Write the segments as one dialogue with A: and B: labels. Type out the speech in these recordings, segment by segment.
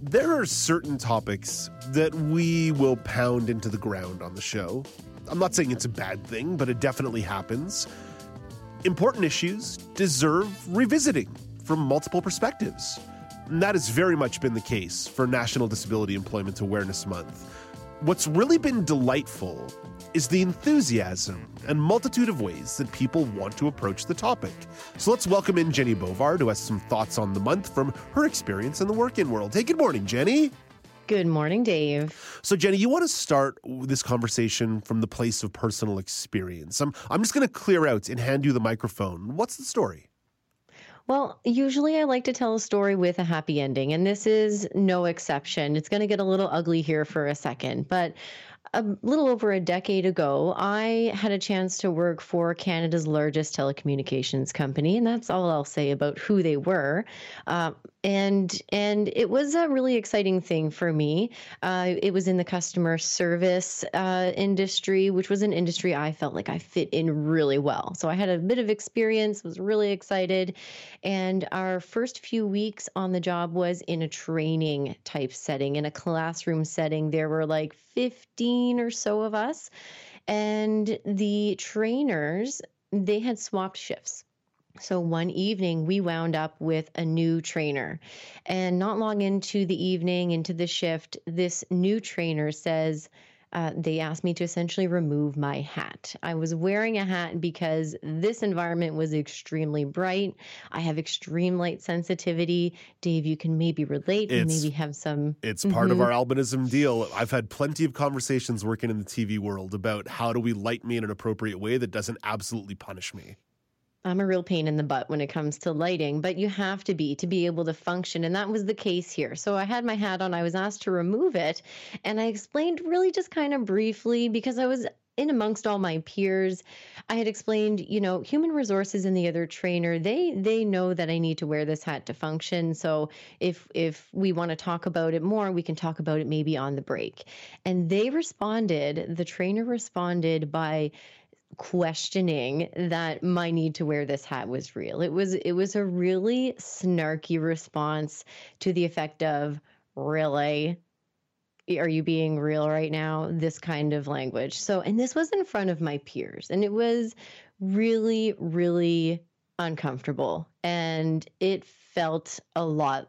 A: There are certain topics that we will pound into the ground on the show. I'm not saying it's a bad thing, but it definitely happens. Important issues deserve revisiting from multiple perspectives. And that has very much been the case for National Disability Employment Awareness Month. What's really been delightful is the enthusiasm and multitude of ways that people want to approach the topic. So let's welcome in Jenny Bovard, who has some thoughts on the month from her experience in the working world. Hey, good morning, Jenny.
B: Good morning, Dave.
A: So, Jenny, you want to start this conversation from the place of personal experience. I'm, I'm just going to clear out and hand you the microphone. What's the story?
B: Well, usually I like to tell a story with a happy ending, and this is no exception. It's going to get a little ugly here for a second, but a little over a decade ago, I had a chance to work for Canada's largest telecommunications company, and that's all I'll say about who they were. Uh, and and it was a really exciting thing for me. Uh, it was in the customer service uh, industry, which was an industry I felt like I fit in really well. So I had a bit of experience, was really excited, and our first few weeks on the job was in a training type setting, in a classroom setting. There were like 15 or so of us, and the trainers they had swapped shifts. So one evening, we wound up with a new trainer. And not long into the evening, into the shift, this new trainer says, uh, they asked me to essentially remove my hat. I was wearing a hat because this environment was extremely bright. I have extreme light sensitivity. Dave, you can maybe relate and maybe have some.
A: It's part mm-hmm. of our albinism deal. I've had plenty of conversations working in the TV world about how do we light me in an appropriate way that doesn't absolutely punish me.
B: I'm a real pain in the butt when it comes to lighting, but you have to be to be able to function. And that was the case here. So I had my hat on, I was asked to remove it. And I explained really just kind of briefly because I was in amongst all my peers i had explained you know human resources and the other trainer they they know that i need to wear this hat to function so if if we want to talk about it more we can talk about it maybe on the break and they responded the trainer responded by questioning that my need to wear this hat was real. It was it was a really snarky response to the effect of really? Are you being real right now? This kind of language. So and this was in front of my peers and it was really really uncomfortable and it felt a lot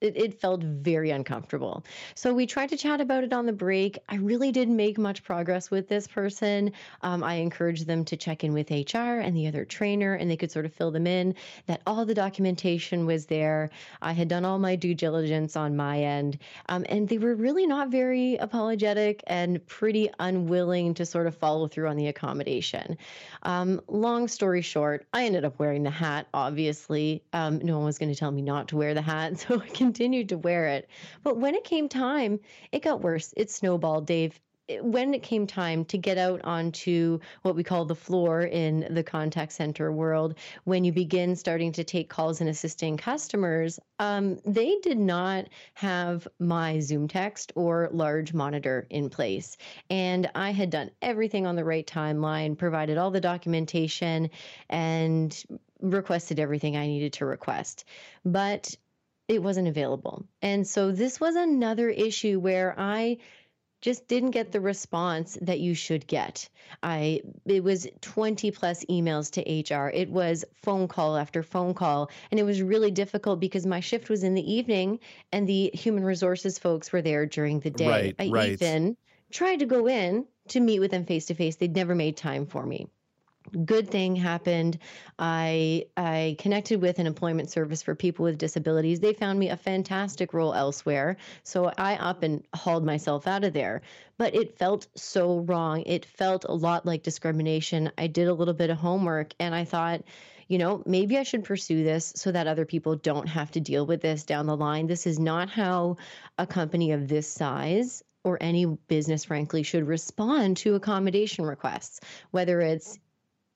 B: it, it felt very uncomfortable. So we tried to chat about it on the break. I really didn't make much progress with this person. Um, I encouraged them to check in with HR and the other trainer, and they could sort of fill them in that all the documentation was there. I had done all my due diligence on my end, um, and they were really not very apologetic and pretty unwilling to sort of follow through on the accommodation. Um, long story short, I ended up wearing the hat, obviously. Um, no one was going to tell me not to wear the hat, so I can continued to wear it. But when it came time, it got worse. It snowballed, Dave when it came time to get out onto what we call the floor in the contact center world, when you begin starting to take calls and assisting customers, um, they did not have my Zoom text or large monitor in place. And I had done everything on the right timeline, provided all the documentation, and requested everything I needed to request. But it wasn't available. And so this was another issue where I just didn't get the response that you should get. I it was 20 plus emails to HR. It was phone call after phone call and it was really difficult because my shift was in the evening and the human resources folks were there during the day.
A: Right,
B: I
A: right.
B: even tried to go in to meet with them face to face. They'd never made time for me good thing happened. I I connected with an employment service for people with disabilities. They found me a fantastic role elsewhere. So I up and hauled myself out of there. But it felt so wrong. It felt a lot like discrimination. I did a little bit of homework and I thought, you know, maybe I should pursue this so that other people don't have to deal with this down the line. This is not how a company of this size or any business, frankly, should respond to accommodation requests, whether it's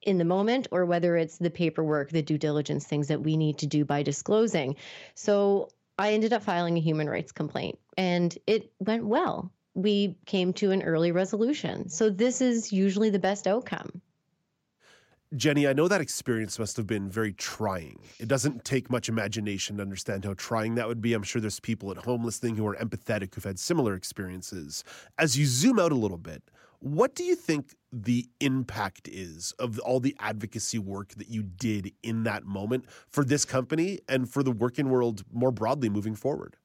B: in the moment or whether it's the paperwork, the due diligence things that we need to do by disclosing. So I ended up filing a human rights complaint and it went well. We came to an early resolution. So this is usually the best outcome.
A: Jenny, I know that experience must have been very trying. It doesn't take much imagination to understand how trying that would be. I'm sure there's people at home listening who are empathetic who've had similar experiences. As you zoom out a little bit, what do you think the impact is of all the advocacy work that you did in that moment for this company and for the working world more broadly moving forward?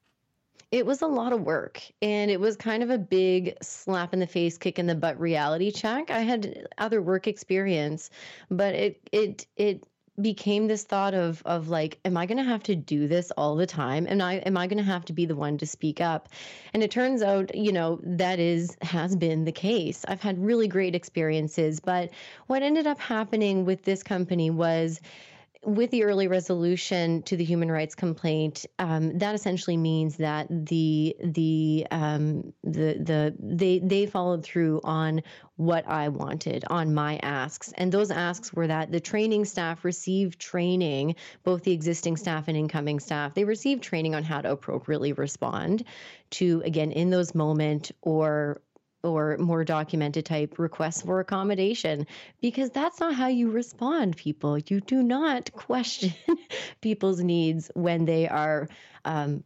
B: It was a lot of work and it was kind of a big slap in the face, kick in the butt reality check. I had other work experience, but it it it became this thought of of like am i going to have to do this all the time? And i am i going to have to be the one to speak up? And it turns out you know that is has been the case. I've had really great experiences but what ended up happening with this company was with the early resolution to the human rights complaint, um, that essentially means that the the um, the the they they followed through on what I wanted on my asks, and those asks were that the training staff receive training, both the existing staff and incoming staff. They receive training on how to appropriately respond to again in those moment or or more documented type requests for accommodation because that's not how you respond people you do not question people's needs when they are um,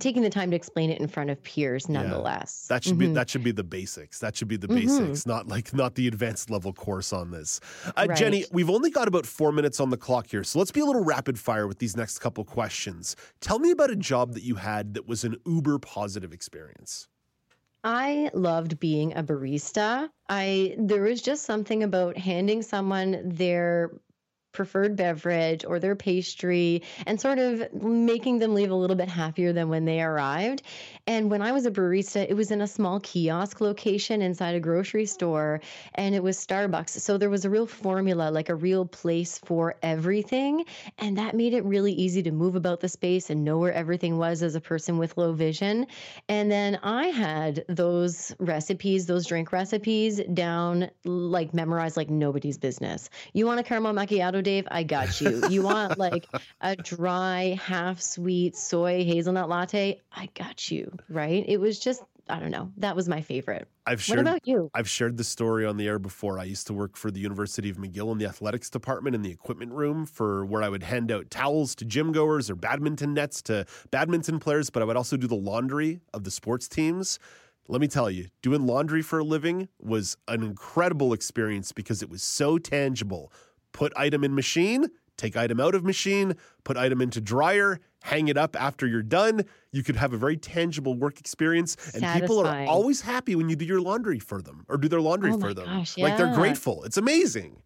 B: taking the time to explain it in front of peers nonetheless
A: yeah. that should mm-hmm. be that should be the basics that should be the mm-hmm. basics not like not the advanced level course on this uh, right. jenny we've only got about four minutes on the clock here so let's be a little rapid fire with these next couple questions tell me about a job that you had that was an uber positive experience
B: I loved being a barista. I there was just something about handing someone their preferred beverage or their pastry and sort of making them leave a little bit happier than when they arrived. And when I was a barista, it was in a small kiosk location inside a grocery store and it was Starbucks. So there was a real formula, like a real place for everything. And that made it really easy to move about the space and know where everything was as a person with low vision. And then I had those recipes, those drink recipes down, like memorized like nobody's business. You want a caramel macchiato Dave, I got you. You want like a dry, half sweet soy hazelnut latte? I got you. Right? It was just I don't know. That was my favorite.
A: I've shared,
B: what about you?
A: I've shared the story on the air before. I used to work for the University of McGill in the athletics department in the equipment room for where I would hand out towels to gym goers or badminton nets to badminton players, but I would also do the laundry of the sports teams. Let me tell you, doing laundry for a living was an incredible experience because it was so tangible put item in machine, take item out of machine, put item into dryer, hang it up after you're done. You could have a very tangible work experience. And
B: Satisfying.
A: people are always happy when you do your laundry for them or do their laundry
B: oh
A: for them.
B: Gosh,
A: yeah. Like they're grateful. It's amazing.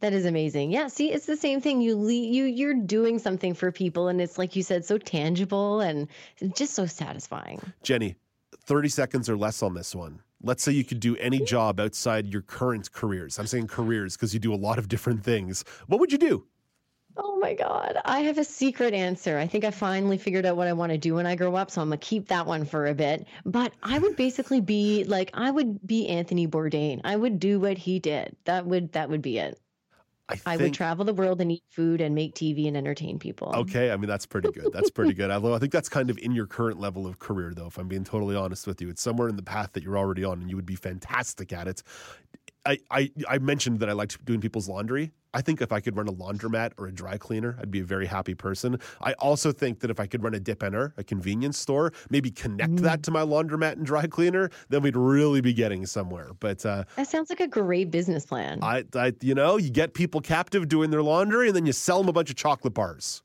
B: That is amazing. Yeah, see, it's the same thing. You you you're doing something for people and it's like you said so tangible and just so satisfying.
A: Jenny, 30 seconds or less on this one let's say you could do any job outside your current careers. I'm saying careers because you do a lot of different things. What would you do?
B: Oh my God. I have a secret answer. I think I finally figured out what I want to do when I grow up. So I'm going to keep that one for a bit. But I would basically be like, I would be Anthony Bourdain. I would do what he did. That would, that would be it. I, think, I, would travel the world and eat food and make TV and entertain people.
A: Okay, I mean that's pretty good. That's pretty good. Although I think that's kind of in your current level of career, though. If I'm being totally honest with you, it's somewhere in the path that you're already on, and you would be fantastic at it. I, I, I mentioned that I liked doing people's laundry. I think if I could run a laundromat or a dry cleaner, I'd be a very happy person. I also think that if I could run a dépanneur, a convenience store, maybe connect mm. that to my laundromat and dry cleaner, then we'd really be getting somewhere. But uh,
B: that sounds like a great business plan.
A: I, I, you know, you get people captive doing their laundry, and then you sell them a bunch of chocolate bars.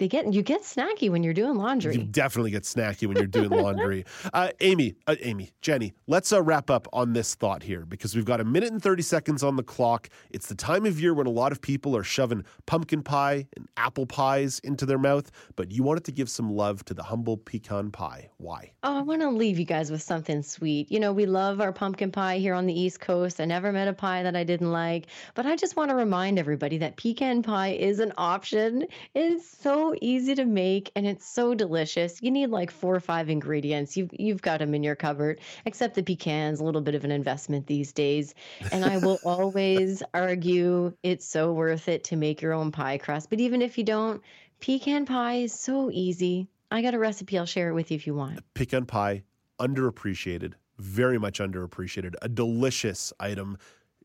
B: They get you get snacky when you're doing laundry.
A: You definitely get snacky when you're doing laundry. uh, Amy, uh, Amy, Jenny, let's uh, wrap up on this thought here because we've got a minute and 30 seconds on the clock. It's the time of year when a lot of people are shoving pumpkin pie and apple pies into their mouth, but you wanted to give some love to the humble pecan pie. Why?
B: Oh, I want to leave you guys with something sweet. You know, we love our pumpkin pie here on the East Coast. I never met a pie that I didn't like, but I just want to remind everybody that pecan pie is an option. It's so easy to make and it's so delicious. You need like four or five ingredients. You've you've got them in your cupboard. Except the pecans, a little bit of an investment these days. And I will always argue it's so worth it to make your own pie crust. But even if you don't, pecan pie is so easy. I got a recipe. I'll share it with you if you want.
A: Pecan pie, underappreciated, very much underappreciated, a delicious item.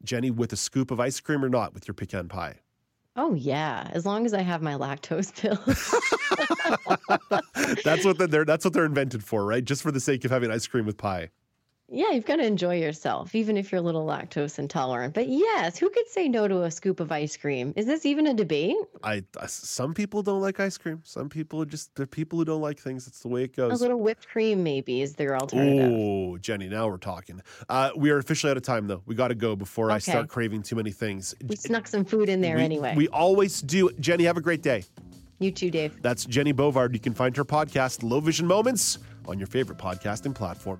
A: Jenny, with a scoop of ice cream or not with your pecan pie?
B: Oh yeah, as long as I have my lactose pills.
A: that's what they're that's what they're invented for, right? Just for the sake of having ice cream with pie.
B: Yeah, you've got to enjoy yourself, even if you're a little lactose intolerant. But yes, who could say no to a scoop of ice cream? Is this even a debate?
A: I, I some people don't like ice cream. Some people are just they're people who don't like things. It's the way it goes.
B: A little whipped cream maybe is their alternative.
A: Oh, Jenny, now we're talking. Uh, we are officially out of time though. We got to go before okay. I start craving too many things.
B: We snuck some food in there
A: we,
B: anyway.
A: We always do. Jenny, have a great day.
B: You too, Dave.
A: That's Jenny Bovard. You can find her podcast, Low Vision Moments, on your favorite podcasting platform.